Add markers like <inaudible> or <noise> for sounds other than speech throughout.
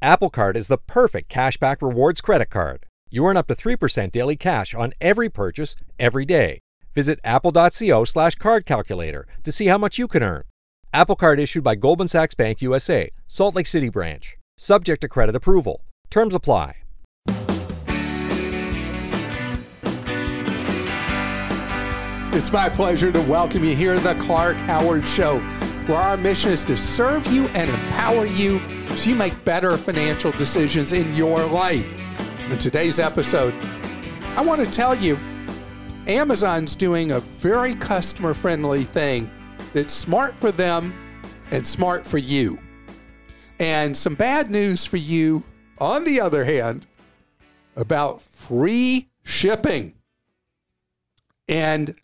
Apple Card is the perfect cashback rewards credit card. You earn up to 3% daily cash on every purchase every day. Visit apple.co slash to see how much you can earn. Apple Card issued by Goldman Sachs Bank USA, Salt Lake City branch. Subject to credit approval. Terms apply. It's my pleasure to welcome you here to the Clark Howard Show, where our mission is to serve you and empower you so you make better financial decisions in your life. In today's episode, I want to tell you Amazon's doing a very customer friendly thing that's smart for them and smart for you. And some bad news for you, on the other hand, about free shipping. And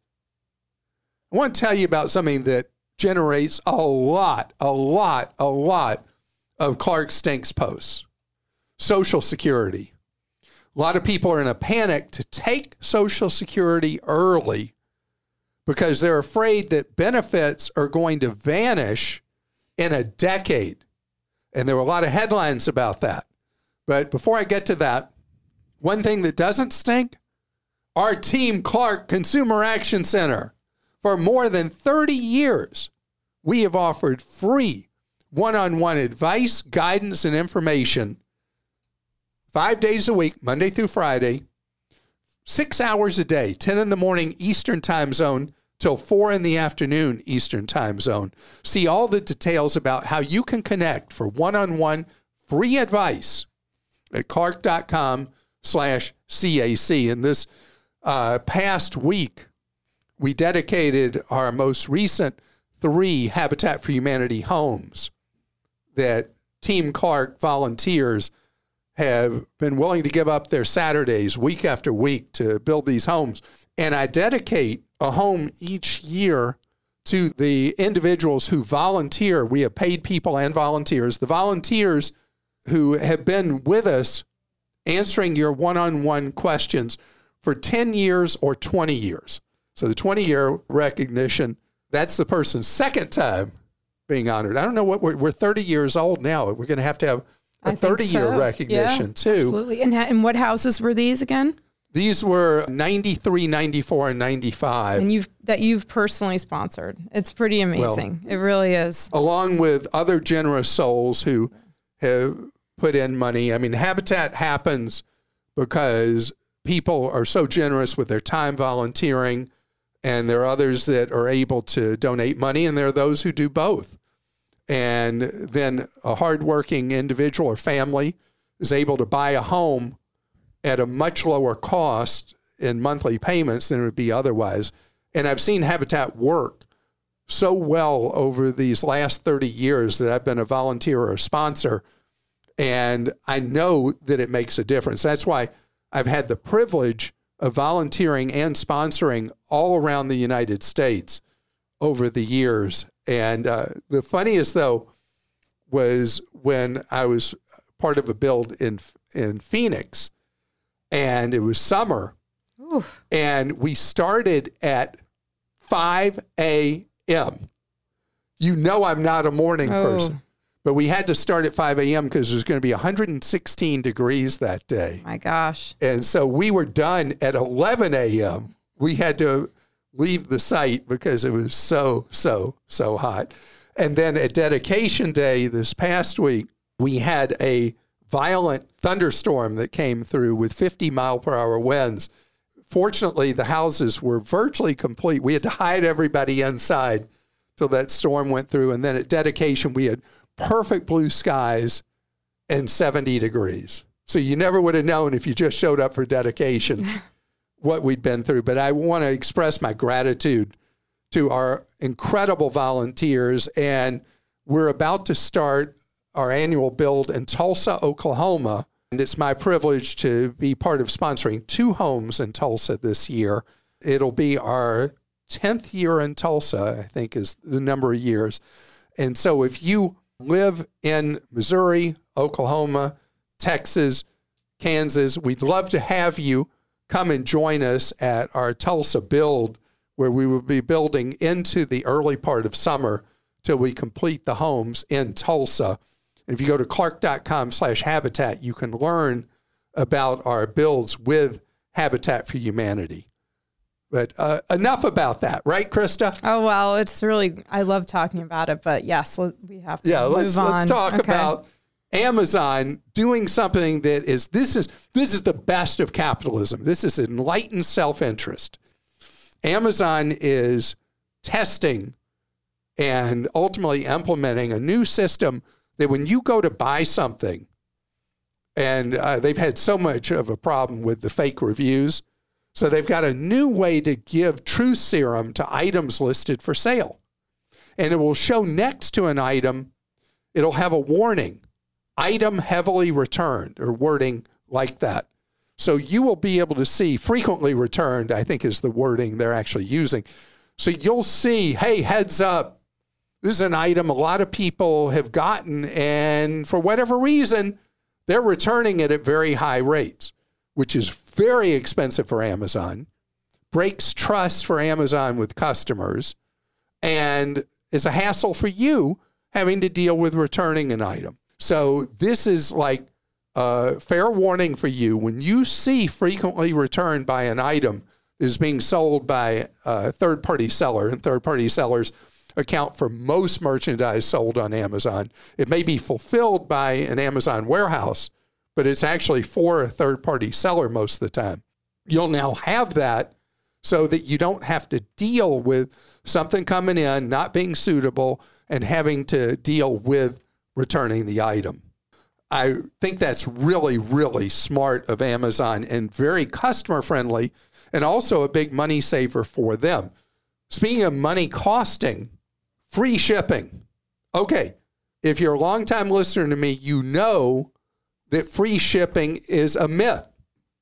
I want to tell you about something that generates a lot, a lot, a lot of Clark Stinks posts Social Security. A lot of people are in a panic to take Social Security early because they're afraid that benefits are going to vanish in a decade. And there were a lot of headlines about that. But before I get to that, one thing that doesn't stink our Team Clark Consumer Action Center. For more than 30 years, we have offered free one on one advice, guidance, and information five days a week, Monday through Friday, six hours a day, 10 in the morning Eastern time zone till four in the afternoon Eastern time zone. See all the details about how you can connect for one on one free advice at clark.com slash CAC. In this uh, past week, we dedicated our most recent three Habitat for Humanity homes that Team Clark volunteers have been willing to give up their Saturdays week after week to build these homes. And I dedicate a home each year to the individuals who volunteer. We have paid people and volunteers. The volunteers who have been with us answering your one on one questions for 10 years or 20 years. So the 20 year recognition, that's the person's second time being honored. I don't know what we're, we're 30 years old now. We're going to have to have a 30 year so. recognition yeah, too. Absolutely. And, and what houses were these again? These were 93, 94, and 95. And you've that you've personally sponsored. It's pretty amazing. Well, it really is. Along with other generous souls who have put in money. I mean, Habitat happens because people are so generous with their time volunteering, and there are others that are able to donate money, and there are those who do both. And then a hardworking individual or family is able to buy a home at a much lower cost in monthly payments than it would be otherwise. And I've seen Habitat work so well over these last 30 years that I've been a volunteer or a sponsor. And I know that it makes a difference. That's why I've had the privilege of volunteering and sponsoring all around the United States over the years. And uh, the funniest, though, was when I was part of a build in in Phoenix, and it was summer, Oof. and we started at five a.m. You know, I'm not a morning oh. person, but we had to start at 5 a.m. because it was going to be 116 degrees that day. My gosh! And so we were done at 11 a.m. We had to leave the site because it was so, so, so hot. And then at dedication day this past week, we had a violent thunderstorm that came through with 50 mile per hour winds. Fortunately, the houses were virtually complete. We had to hide everybody inside till that storm went through. And then at dedication, we had perfect blue skies and 70 degrees. So you never would have known if you just showed up for dedication. <laughs> what we'd been through. But I want to express my gratitude to our incredible volunteers. And we're about to start our annual build in Tulsa, Oklahoma. And it's my privilege to be part of sponsoring two homes in Tulsa this year. It'll be our 10th year in Tulsa, I think is the number of years. And so if you live in Missouri, Oklahoma, Texas, Kansas, we'd love to have you come and join us at our Tulsa build, where we will be building into the early part of summer till we complete the homes in Tulsa. And if you go to clark.com slash habitat, you can learn about our builds with Habitat for Humanity. But uh, enough about that, right, Krista? Oh well, it's really I love talking about it, but yes, we have to. Yeah, let's on. let's talk okay. about Amazon doing something that is this is this is the best of capitalism. This is enlightened self-interest. Amazon is testing and ultimately implementing a new system that when you go to buy something, and uh, they've had so much of a problem with the fake reviews so they've got a new way to give truth serum to items listed for sale. And it will show next to an item, it'll have a warning item heavily returned or wording like that. So you will be able to see frequently returned, I think is the wording they're actually using. So you'll see, hey, heads up, this is an item a lot of people have gotten, and for whatever reason, they're returning it at very high rates which is very expensive for Amazon, breaks trust for Amazon with customers, and is a hassle for you having to deal with returning an item. So this is like a fair warning for you when you see frequently returned by an item is being sold by uh, a third party seller, and third party sellers account for most merchandise sold on Amazon. It may be fulfilled by an Amazon warehouse, but it's actually for a third party seller most of the time. You'll now have that so that you don't have to deal with something coming in, not being suitable, and having to deal with returning the item. I think that's really, really smart of Amazon and very customer friendly and also a big money saver for them. Speaking of money costing, free shipping. Okay, if you're a longtime listener to me, you know that free shipping is a myth.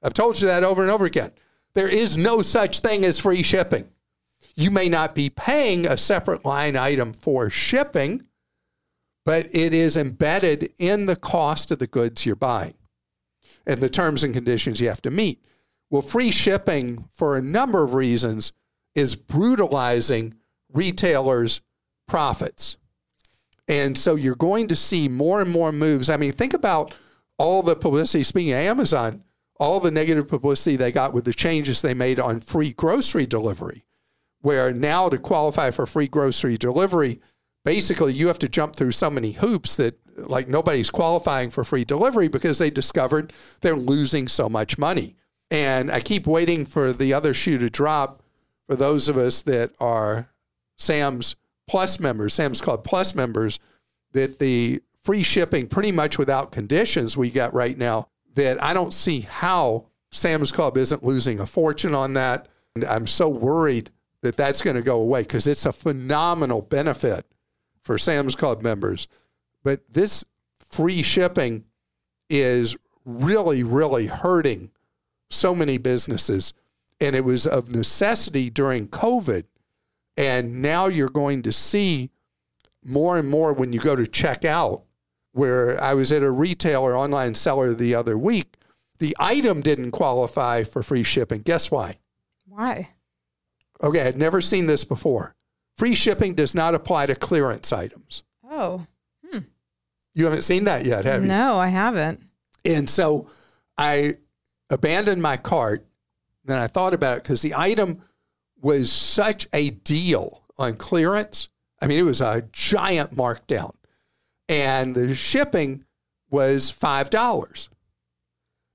I've told you that over and over again. There is no such thing as free shipping. You may not be paying a separate line item for shipping, but it is embedded in the cost of the goods you're buying and the terms and conditions you have to meet. Well, free shipping, for a number of reasons, is brutalizing retailers' profits. And so you're going to see more and more moves. I mean, think about all the publicity, speaking of Amazon, all the negative publicity they got with the changes they made on free grocery delivery, where now to qualify for free grocery delivery, basically you have to jump through so many hoops that like nobody's qualifying for free delivery because they discovered they're losing so much money. And I keep waiting for the other shoe to drop for those of us that are Sam's Plus members, Sam's Club Plus members, that the free shipping pretty much without conditions we got right now that I don't see how Sam's Club isn't losing a fortune on that. And I'm so worried that that's going to go away because it's a phenomenal benefit for Sam's Club members. But this free shipping is really, really hurting so many businesses. And it was of necessity during COVID. And now you're going to see more and more when you go to check out where I was at a retailer online seller the other week. The item didn't qualify for free shipping. Guess why? Why? Okay, I'd never seen this before. Free shipping does not apply to clearance items. Oh. Hmm. You haven't seen that yet, have you? No, I haven't. And so I abandoned my cart. Then I thought about it because the item was such a deal on clearance. I mean, it was a giant markdown and the shipping was $5.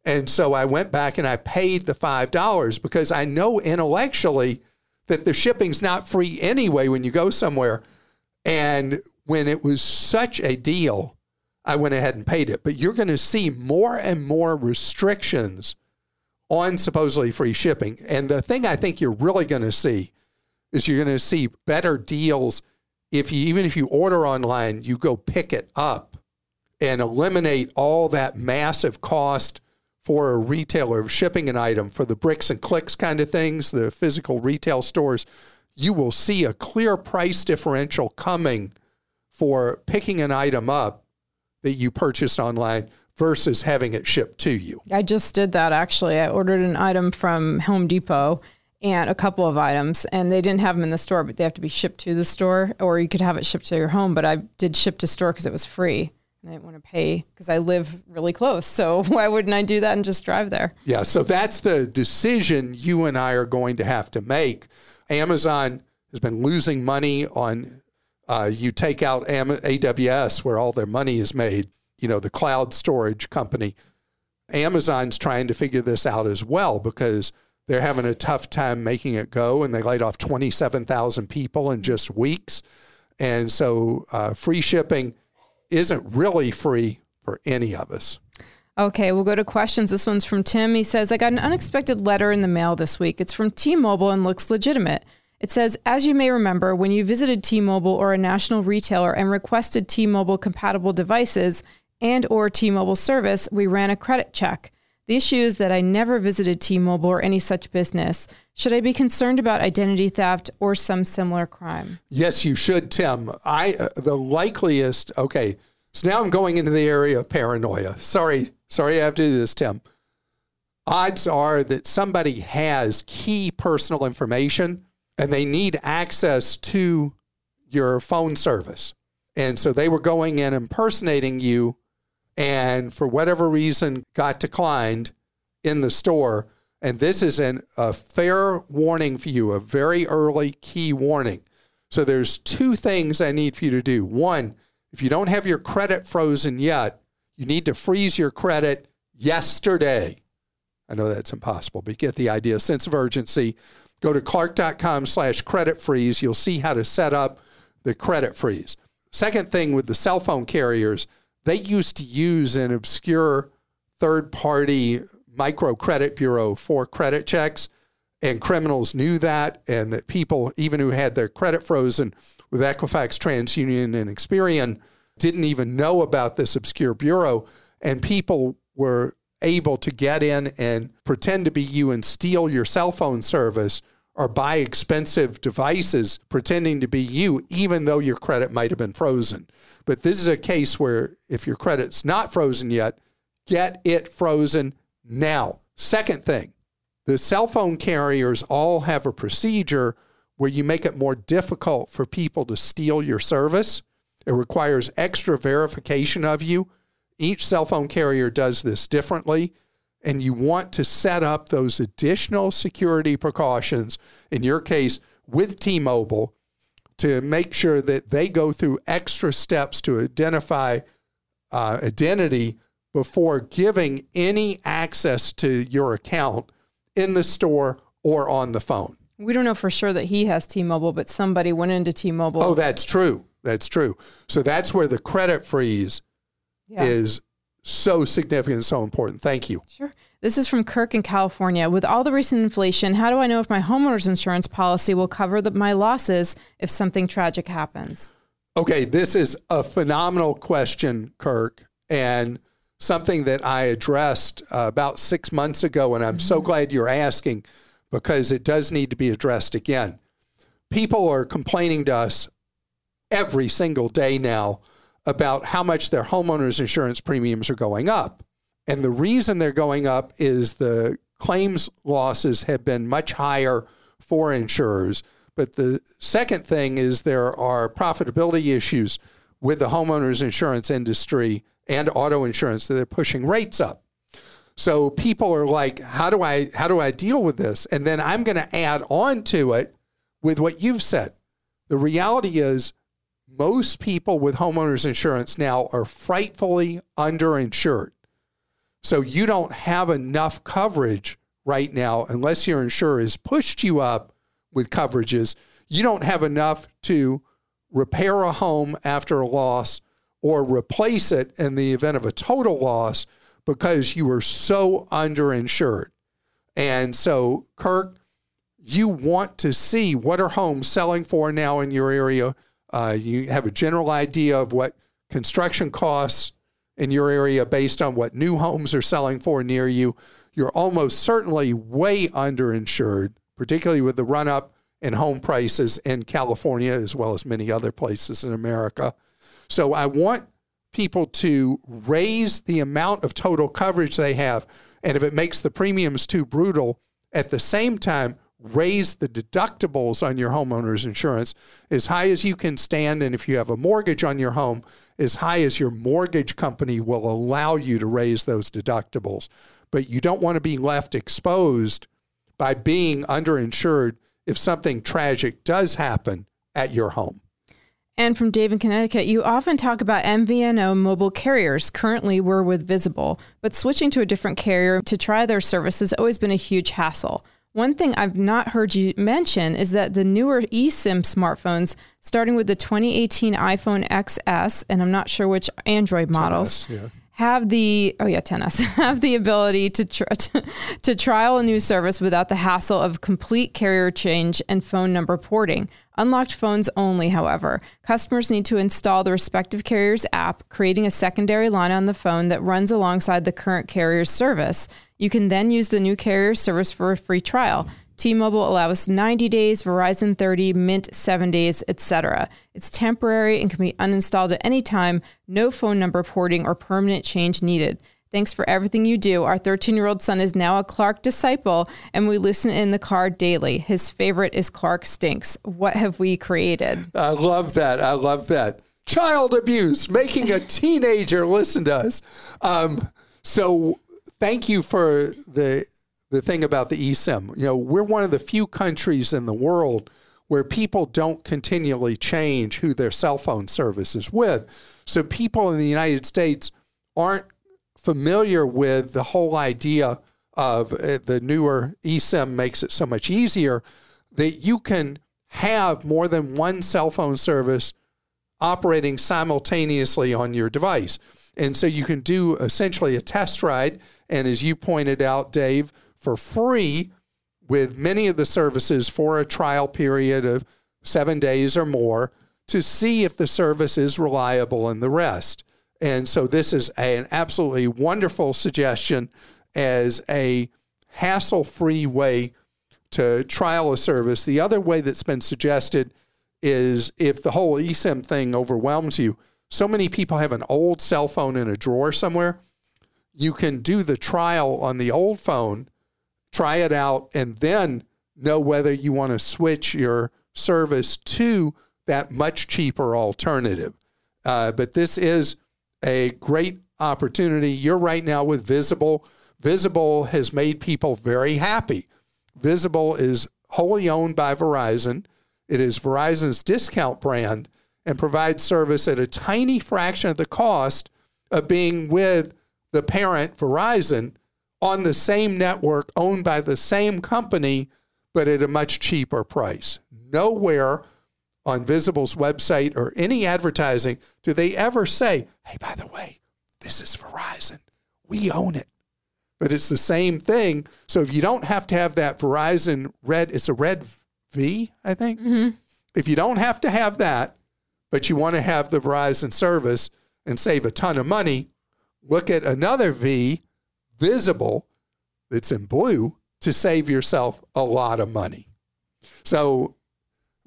And so I went back and I paid the $5 because I know intellectually that the shipping's not free anyway when you go somewhere. And when it was such a deal, I went ahead and paid it. But you're going to see more and more restrictions on supposedly free shipping. And the thing I think you're really going to see is you're going to see better deals if you even if you order online, you go pick it up and eliminate all that massive cost for a retailer of shipping an item for the bricks and clicks kind of things, the physical retail stores, you will see a clear price differential coming for picking an item up that you purchased online versus having it shipped to you. I just did that actually. I ordered an item from Home Depot and a couple of items, and they didn't have them in the store, but they have to be shipped to the store, or you could have it shipped to your home. But I did ship to store because it was free, and I didn't want to pay because I live really close. So <laughs> why wouldn't I do that and just drive there? Yeah, so that's the decision you and I are going to have to make. Amazon has been losing money on uh, you take out AWS where all their money is made, you know, the cloud storage company. Amazon's trying to figure this out as well because they're having a tough time making it go, and they laid off 27,000 people in just weeks. And so uh, free shipping isn't really free for any of us. Okay, we'll go to questions. This one's from Tim. He says, I got an unexpected letter in the mail this week. It's from T Mobile and looks legitimate. It says, as you may remember, when you visited T-Mobile or a national retailer and requested T-Mobile compatible devices and or T-Mobile service, we ran a credit check. The issue is that I never visited T-Mobile or any such business. Should I be concerned about identity theft or some similar crime? Yes, you should, Tim. I uh, the likeliest. Okay, so now I'm going into the area of paranoia. Sorry, sorry, I have to do this, Tim. Odds are that somebody has key personal information and they need access to your phone service. And so they were going in impersonating you and for whatever reason got declined in the store. And this is an, a fair warning for you, a very early key warning. So there's two things I need for you to do. One, if you don't have your credit frozen yet, you need to freeze your credit yesterday. I know that's impossible, but get the idea. Sense of urgency. Go to clark.com slash credit freeze. You'll see how to set up the credit freeze. Second thing with the cell phone carriers, they used to use an obscure third party microcredit bureau for credit checks. And criminals knew that, and that people, even who had their credit frozen with Equifax, TransUnion, and Experian, didn't even know about this obscure bureau. And people were able to get in and pretend to be you and steal your cell phone service or buy expensive devices pretending to be you, even though your credit might have been frozen. But this is a case where if your credit's not frozen yet, get it frozen now. Second thing, the cell phone carriers all have a procedure where you make it more difficult for people to steal your service. It requires extra verification of you each cell phone carrier does this differently, and you want to set up those additional security precautions, in your case, with T Mobile, to make sure that they go through extra steps to identify uh, identity before giving any access to your account in the store or on the phone. We don't know for sure that he has T Mobile, but somebody went into T Mobile. Oh, that's true. That's true. So that's where the credit freeze yeah. is so significant and so important. Thank you. Sure. This is from Kirk in California. With all the recent inflation, how do I know if my homeowner's insurance policy will cover the, my losses if something tragic happens? Okay, this is a phenomenal question, Kirk, and something that I addressed uh, about six months ago. And I'm mm-hmm. so glad you're asking because it does need to be addressed again. People are complaining to us every single day now about how much their homeowners insurance premiums are going up. And the reason they're going up is the claims losses have been much higher for insurers. But the second thing is there are profitability issues with the homeowners insurance industry and auto insurance that they're pushing rates up. So people are like, how do I how do I deal with this? And then I'm going to add on to it with what you've said. The reality is most people with homeowners insurance now are frightfully underinsured. So you don't have enough coverage right now unless your insurer has pushed you up with coverages. You don't have enough to repair a home after a loss or replace it in the event of a total loss because you were so underinsured. And so, Kirk, you want to see what are homes selling for now in your area uh, you have a general idea of what construction costs in your area based on what new homes are selling for near you. You're almost certainly way underinsured, particularly with the run up in home prices in California as well as many other places in America. So I want people to raise the amount of total coverage they have. And if it makes the premiums too brutal, at the same time, raise the deductibles on your homeowner's insurance as high as you can stand. And if you have a mortgage on your home, as high as your mortgage company will allow you to raise those deductibles. But you don't want to be left exposed by being underinsured if something tragic does happen at your home. And from Dave in Connecticut, you often talk about MVNO mobile carriers. Currently, we're with Visible, but switching to a different carrier to try their service has always been a huge hassle. One thing I've not heard you mention is that the newer eSIM smartphones, starting with the 2018 iPhone XS, and I'm not sure which Android models, yeah have the oh yeah 10s <laughs> have the ability to, tr- <laughs> to to trial a new service without the hassle of complete carrier change and phone number porting. Unlocked phones only however. Customers need to install the respective carrier's app creating a secondary line on the phone that runs alongside the current carrier's service. You can then use the new carrier's service for a free trial T-Mobile allows 90 days, Verizon 30, Mint 7 days, etc. It's temporary and can be uninstalled at any time. No phone number porting or permanent change needed. Thanks for everything you do. Our 13 year old son is now a Clark disciple, and we listen in the car daily. His favorite is Clark Stinks. What have we created? I love that. I love that. Child abuse, making a teenager listen to us. Um, so, thank you for the the thing about the eSIM. You know, we're one of the few countries in the world where people don't continually change who their cell phone service is with. So people in the United States aren't familiar with the whole idea of uh, the newer eSIM makes it so much easier that you can have more than one cell phone service operating simultaneously on your device. And so you can do essentially a test ride. And as you pointed out, Dave, for free with many of the services for a trial period of seven days or more to see if the service is reliable and the rest. And so this is an absolutely wonderful suggestion as a hassle free way to trial a service. The other way that's been suggested is if the whole eSIM thing overwhelms you, so many people have an old cell phone in a drawer somewhere. You can do the trial on the old phone try it out, and then know whether you want to switch your service to that much cheaper alternative. Uh, but this is a great opportunity. You're right now with Visible. Visible has made people very happy. Visible is wholly owned by Verizon. It is Verizon's discount brand and provides service at a tiny fraction of the cost of being with the parent, Verizon, on the same network owned by the same company, but at a much cheaper price. Nowhere on Visible's website or any advertising do they ever say, hey, by the way, this is Verizon. We own it. But it's the same thing. So if you don't have to have that Verizon red, it's a red V, I think. Mm-hmm. If you don't have to have that, but you want to have the Verizon service and save a ton of money, look at another V visible that's in blue to save yourself a lot of money. So,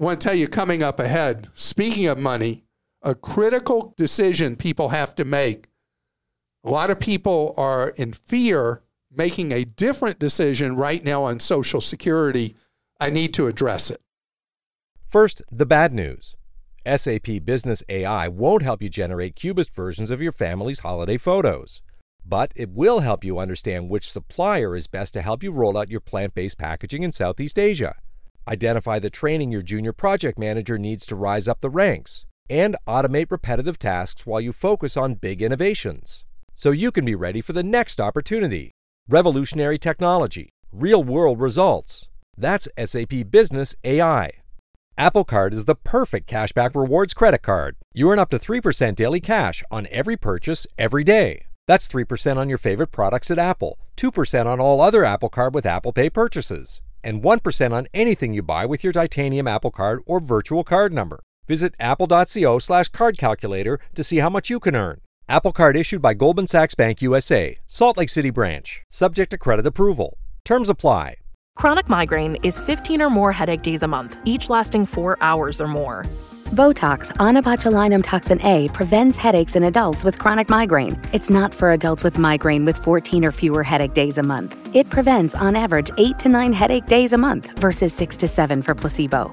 I want to tell you coming up ahead, speaking of money, a critical decision people have to make. A lot of people are in fear making a different decision right now on Social Security. I need to address it. First, the bad news. SAP Business AI won't help you generate cubist versions of your family's holiday photos but it will help you understand which supplier is best to help you roll out your plant based packaging in Southeast Asia. Identify the training your junior project manager needs to rise up the ranks, and automate repetitive tasks while you focus on big innovations. So you can be ready for the next opportunity. Revolutionary technology, real world results. That's SAP Business AI. Apple Card is the perfect cashback rewards credit card. You earn up to 3% daily cash on every purchase every day. That's 3% on your favorite products at Apple, 2% on all other Apple Card with Apple Pay purchases, and 1% on anything you buy with your titanium Apple Card or virtual card number. Visit apple.co slash card calculator to see how much you can earn. Apple Card issued by Goldman Sachs Bank USA, Salt Lake City branch, subject to credit approval. Terms apply. Chronic migraine is 15 or more headache days a month, each lasting four hours or more. Botox, onabotulinum toxin A, prevents headaches in adults with chronic migraine. It's not for adults with migraine with 14 or fewer headache days a month. It prevents, on average, 8 to 9 headache days a month versus 6 to 7 for placebo.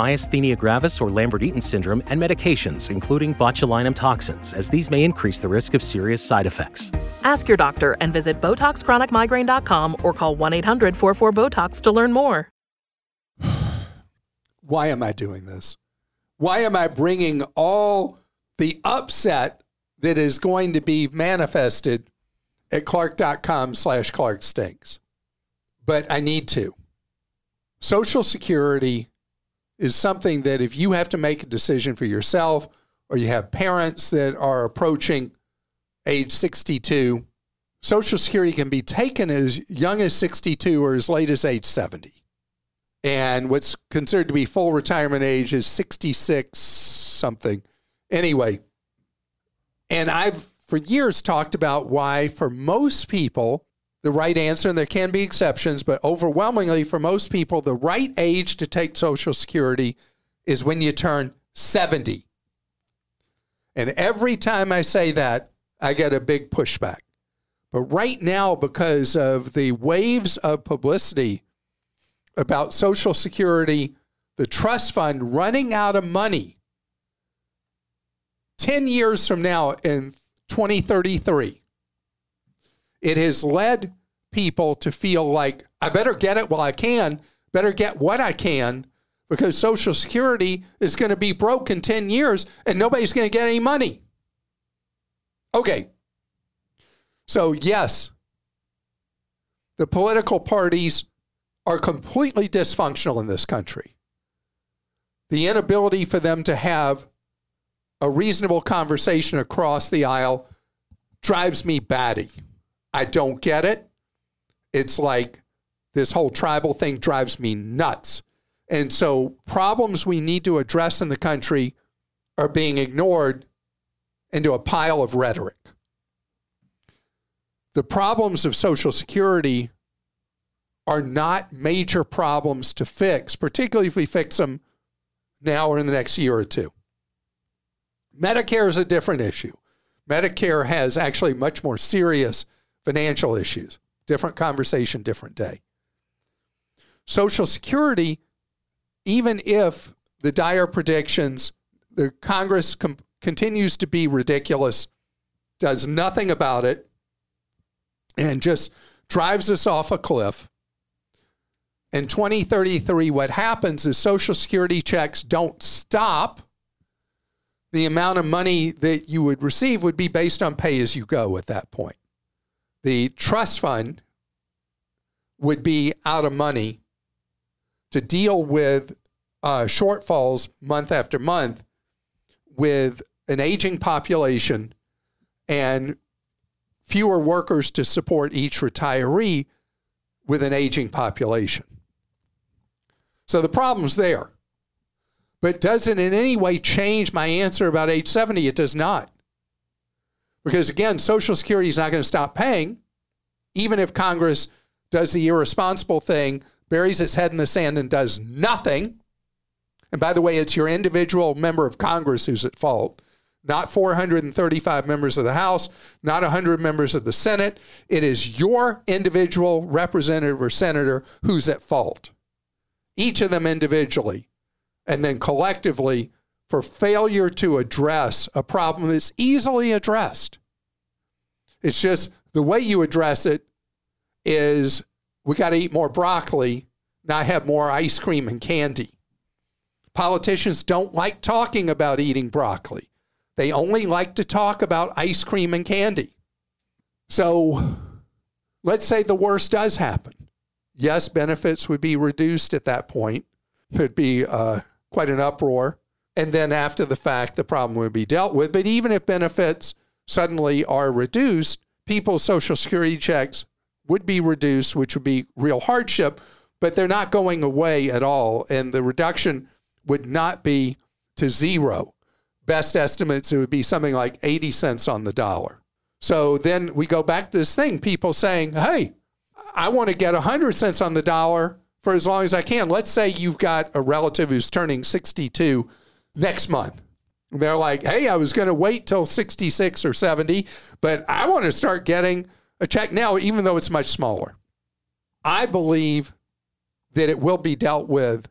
myasthenia gravis or Lambert-Eaton syndrome, and medications, including botulinum toxins, as these may increase the risk of serious side effects. Ask your doctor and visit BotoxChronicMigraine.com or call 1-800-44-BOTOX to learn more. <sighs> Why am I doing this? Why am I bringing all the upset that is going to be manifested at clark.com slash clark stinks? But I need to. Social Security is something that if you have to make a decision for yourself or you have parents that are approaching age 62, Social Security can be taken as young as 62 or as late as age 70. And what's considered to be full retirement age is 66 something. Anyway, and I've for years talked about why, for most people, the right answer, and there can be exceptions, but overwhelmingly for most people, the right age to take Social Security is when you turn 70. And every time I say that, I get a big pushback. But right now, because of the waves of publicity about Social Security, the trust fund running out of money 10 years from now in 2033, it has led people to feel like I better get it while I can, better get what I can, because Social Security is going to be broke in 10 years and nobody's going to get any money. Okay. So, yes, the political parties are completely dysfunctional in this country. The inability for them to have a reasonable conversation across the aisle drives me batty. I don't get it. It's like this whole tribal thing drives me nuts. And so, problems we need to address in the country are being ignored into a pile of rhetoric. The problems of Social Security are not major problems to fix, particularly if we fix them now or in the next year or two. Medicare is a different issue. Medicare has actually much more serious financial issues. Different conversation, different day. Social Security, even if the dire predictions, the Congress com- continues to be ridiculous, does nothing about it, and just drives us off a cliff. In 2033, what happens is Social Security checks don't stop. The amount of money that you would receive would be based on pay as you go at that point. The trust fund would be out of money to deal with uh, shortfalls month after month with an aging population and fewer workers to support each retiree with an aging population. So the problem's there. But does it in any way change my answer about age 70? It does not. Because again, Social Security is not going to stop paying, even if Congress does the irresponsible thing, buries its head in the sand, and does nothing. And by the way, it's your individual member of Congress who's at fault, not 435 members of the House, not 100 members of the Senate. It is your individual representative or senator who's at fault, each of them individually, and then collectively for failure to address a problem that's easily addressed. It's just the way you address it is we got to eat more broccoli, not have more ice cream and candy. Politicians don't like talking about eating broccoli. They only like to talk about ice cream and candy. So let's say the worst does happen. Yes, benefits would be reduced at that point. There'd be uh, quite an uproar. And then after the fact, the problem would be dealt with. But even if benefits suddenly are reduced, people's Social Security checks would be reduced, which would be real hardship, but they're not going away at all. And the reduction would not be to zero. Best estimates, it would be something like 80 cents on the dollar. So then we go back to this thing people saying, hey, I want to get 100 cents on the dollar for as long as I can. Let's say you've got a relative who's turning 62 next month. They're like, hey, I was going to wait till 66 or 70, but I want to start getting a check now, even though it's much smaller. I believe that it will be dealt with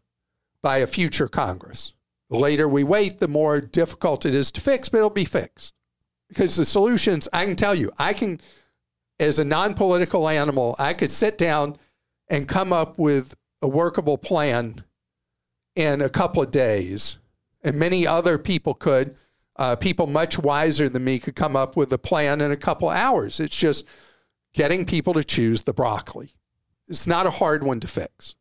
by a future Congress. The later we wait, the more difficult it is to fix, but it'll be fixed. Because the solutions, I can tell you, I can, as a non political animal, I could sit down and come up with a workable plan in a couple of days. And many other people could. Uh, people much wiser than me could come up with a plan in a couple hours. It's just getting people to choose the broccoli. It's not a hard one to fix.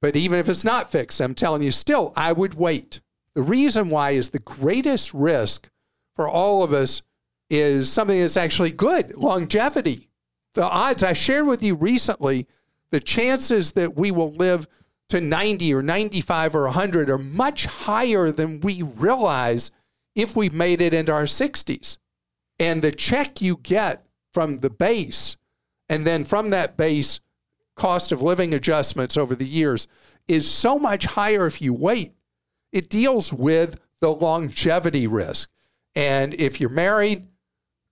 But even if it's not fixed, I'm telling you, still, I would wait. The reason why is the greatest risk for all of us is something that's actually good longevity. The odds I shared with you recently, the chances that we will live to 90 or 95 or 100 are much higher than we realize if we've made it into our 60s. And the check you get from the base, and then from that base, cost of living adjustments over the years is so much higher if you wait. It deals with the longevity risk. And if you're married,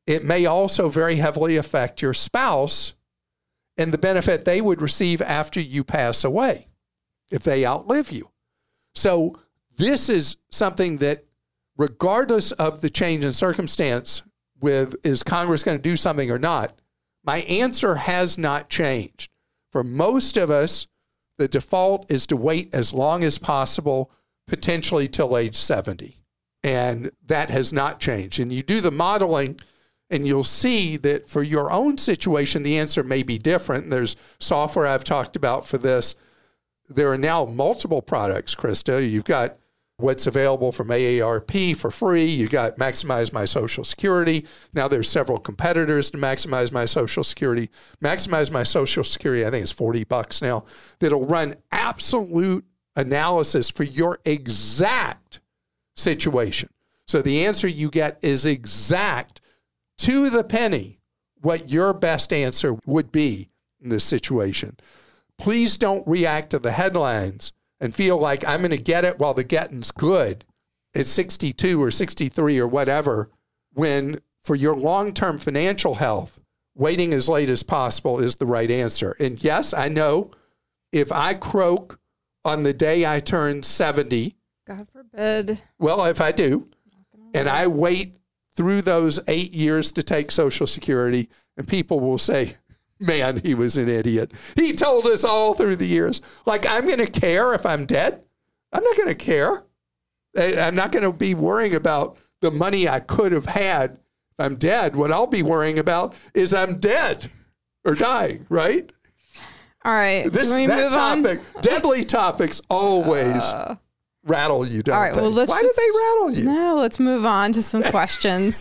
it may also very heavily affect your spouse and the benefit they would receive after you pass away if they outlive you. So, this is something that, regardless of the change in circumstance, with is Congress going to do something or not, my answer has not changed. For most of us, the default is to wait as long as possible, potentially till age 70. And that has not changed. And you do the modeling, and you'll see that for your own situation, the answer may be different. There's software I've talked about for this there are now multiple products, Krista. You've got what's available from AARP for free. You got Maximize My Social Security. Now there's several competitors to Maximize My Social Security. Maximize My Social Security, I think it's 40 bucks now, that'll run absolute analysis for your exact situation. So the answer you get is exact to the penny what your best answer would be in this situation please don't react to the headlines and feel like I'm going to get it while the getting's good at 62 or 63 or whatever, when for your long term financial health, waiting as late as possible is the right answer. And yes, I know if I croak on the day I turn 70, God forbid. Well, if I do, and I wait through those eight years to take Social Security, and people will say, man, he was an idiot. He told us all through the years. Like, I'm going to care if I'm dead. I'm not going to care. I'm not going to be worrying about the money I could have had if I'm dead. What I'll be worrying about is I'm dead or dying, right? All right. This that topic, <laughs> deadly topics always uh, rattle you, don't All right, they? Well, let's Why just, did they rattle you? No, let's move on to some <laughs> questions.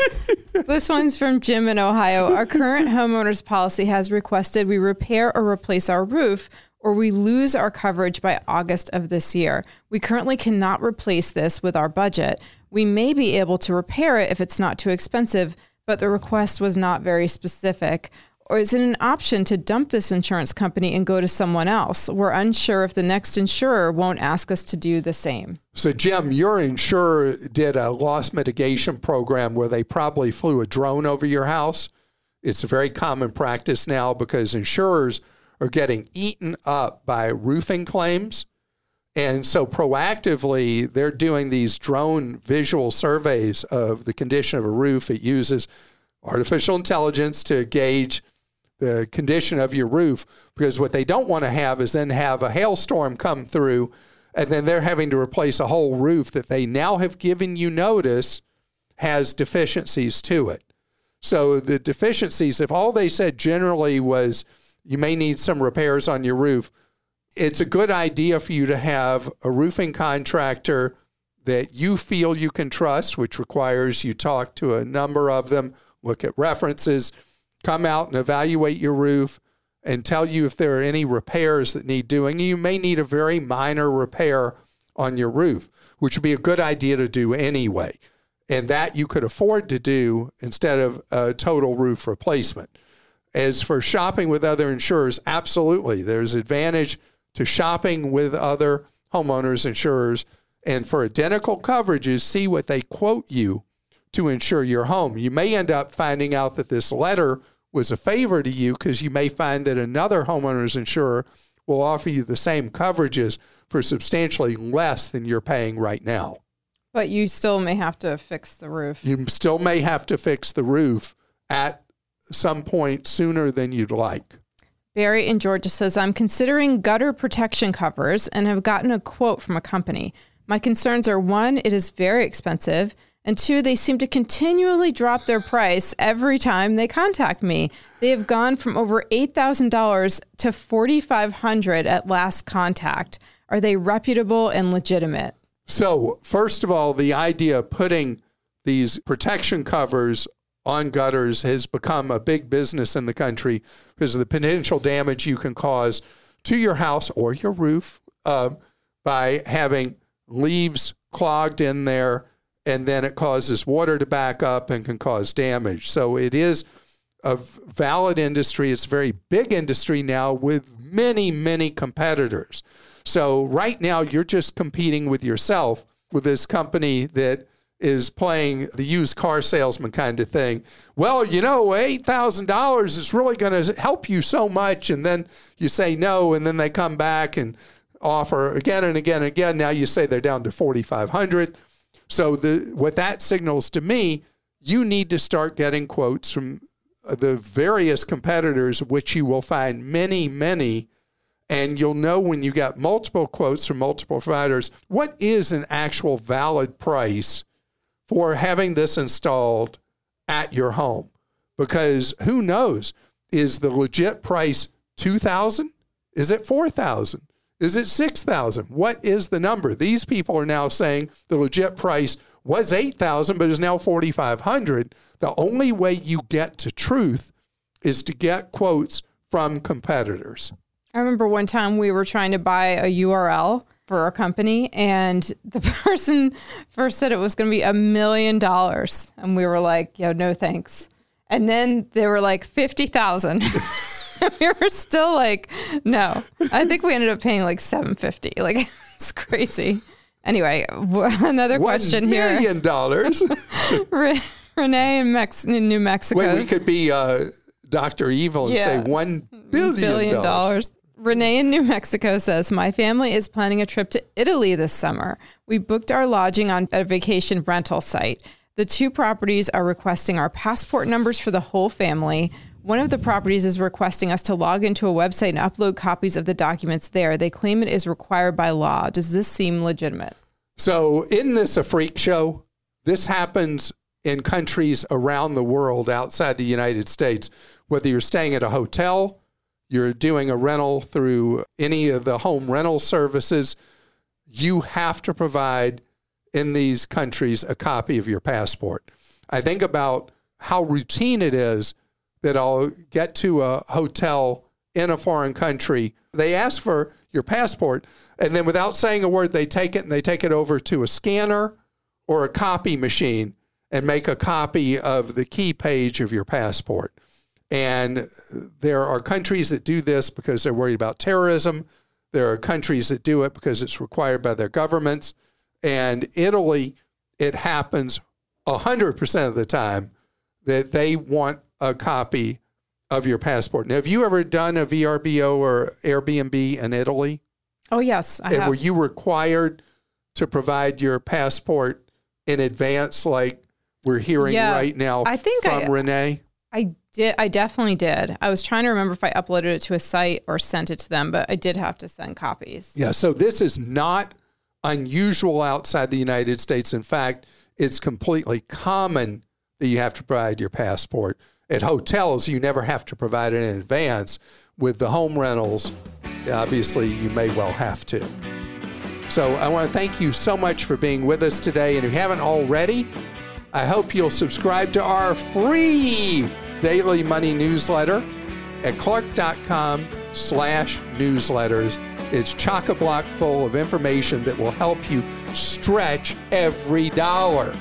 This one's from Jim in Ohio. Our current homeowners policy has requested we repair or replace our roof or we lose our coverage by August of this year. We currently cannot replace this with our budget. We may be able to repair it if it's not too expensive, but the request was not very specific. Or is it an option to dump this insurance company and go to someone else? We're unsure if the next insurer won't ask us to do the same. So, Jim, your insurer did a loss mitigation program where they probably flew a drone over your house. It's a very common practice now because insurers are getting eaten up by roofing claims. And so, proactively, they're doing these drone visual surveys of the condition of a roof. It uses artificial intelligence to gauge the condition of your roof because what they don't want to have is then have a hailstorm come through and then they're having to replace a whole roof that they now have given you notice has deficiencies to it. So the deficiencies, if all they said generally was you may need some repairs on your roof, it's a good idea for you to have a roofing contractor that you feel you can trust, which requires you talk to a number of them, look at references, come out and evaluate your roof, and tell you if there are any repairs that need doing. You may need a very minor repair on your roof, which would be a good idea to do anyway. And that you could afford to do instead of a total roof replacement. As for shopping with other insurers, absolutely. There's advantage to shopping with other homeowners insurers. And for identical coverages, see what they quote you to insure your home. You may end up finding out that this letter was a favor to you because you may find that another homeowner's insurer will offer you the same coverages for substantially less than you're paying right now. But you still may have to fix the roof. You still may have to fix the roof at some point sooner than you'd like. Barry in Georgia says, I'm considering gutter protection covers and have gotten a quote from a company. My concerns are one, it is very expensive, and two, they seem to continually drop their price every time they contact me. They have gone from over $8,000 to $4,500 at last contact. Are they reputable and legitimate? So, first of all, the idea of putting these protection covers on gutters has become a big business in the country because of the potential damage you can cause to your house or your roof uh, by having leaves clogged in there and then it causes water to back up and can cause damage. So it is a valid industry. It's a very big industry now with many, many competitors. So right now you're just competing with yourself with this company that is playing the used car salesman kind of thing. Well, you know, $8,000 is really going to help you so much. And then you say no, and then they come back and offer again and again and again. Now you say they're down to 4,500. So the what that signals to me, you need to start getting quotes from uh, the various competitors, which you will find many, many. And you'll know when you got multiple quotes from multiple providers, what is an actual valid price for having this installed at your home? Because who knows? Is the legit price 2000 Is it 4000 is it 6,000? What is the number? These people are now saying the legit price was 8,000 but is now 4,500. The only way you get to truth is to get quotes from competitors. I remember one time we were trying to buy a URL for our company and the <laughs> person first said it was going to be a million dollars and we were like, "Yeah, no thanks." And then they were like 50,000. <laughs> <laughs> we were still like, no. I think we ended up paying like seven fifty. Like <laughs> it's crazy. Anyway, another question here. million dollars. <laughs> Renee in, Mex- in New Mexico. Wait, we could be uh, Doctor Evil and Yeah. say one billion, billion dollars. dollars. Renee in New Mexico says, My family is planning a trip to Italy this summer. We booked our lodging on a vacation rental site. The two properties are requesting our passport numbers for the whole family. One of the properties is requesting us to log into a website and upload copies of the documents there. They claim it is required by law. Does this seem legitimate? So, isn't this a freak show? This happens in countries around the world outside the United States. Whether you're staying at a hotel, you're doing a rental through any of the home rental services, you have to provide in these countries a copy of your passport. I think about how routine it is that I'll get to a hotel in a foreign country. They ask for your passport, and then without saying a word, they take it and they take it over to a scanner or a copy machine and make a copy of the key page of your passport. And there are countries that do this because they're worried about terrorism. There are countries that do it because it's required by their governments. And Italy, it happens 100% of the time that they want a copy of your passport. Now, have you ever done a VRBO or Airbnb in Italy? Oh, yes. I And have. were you required to provide your passport in advance, like we're hearing Yeah, right now I think from I- Renee? I did. I definitely did. I was trying to remember if I uploaded it to a site or sent it to them, but I did have to send copies. Yeah, so this is not unusual outside the United States. In fact, it's completely common that you have to provide your passport. At hotels, you never have to provide it in advance. With the home rentals, obviously, you may well have to. So I want to thank you so much for being with us today. And if you haven't already, I hope you'll subscribe to our free daily money newsletter at clark.com slash newsletters. It's chock-a-block full of information that will help you stretch every dollar.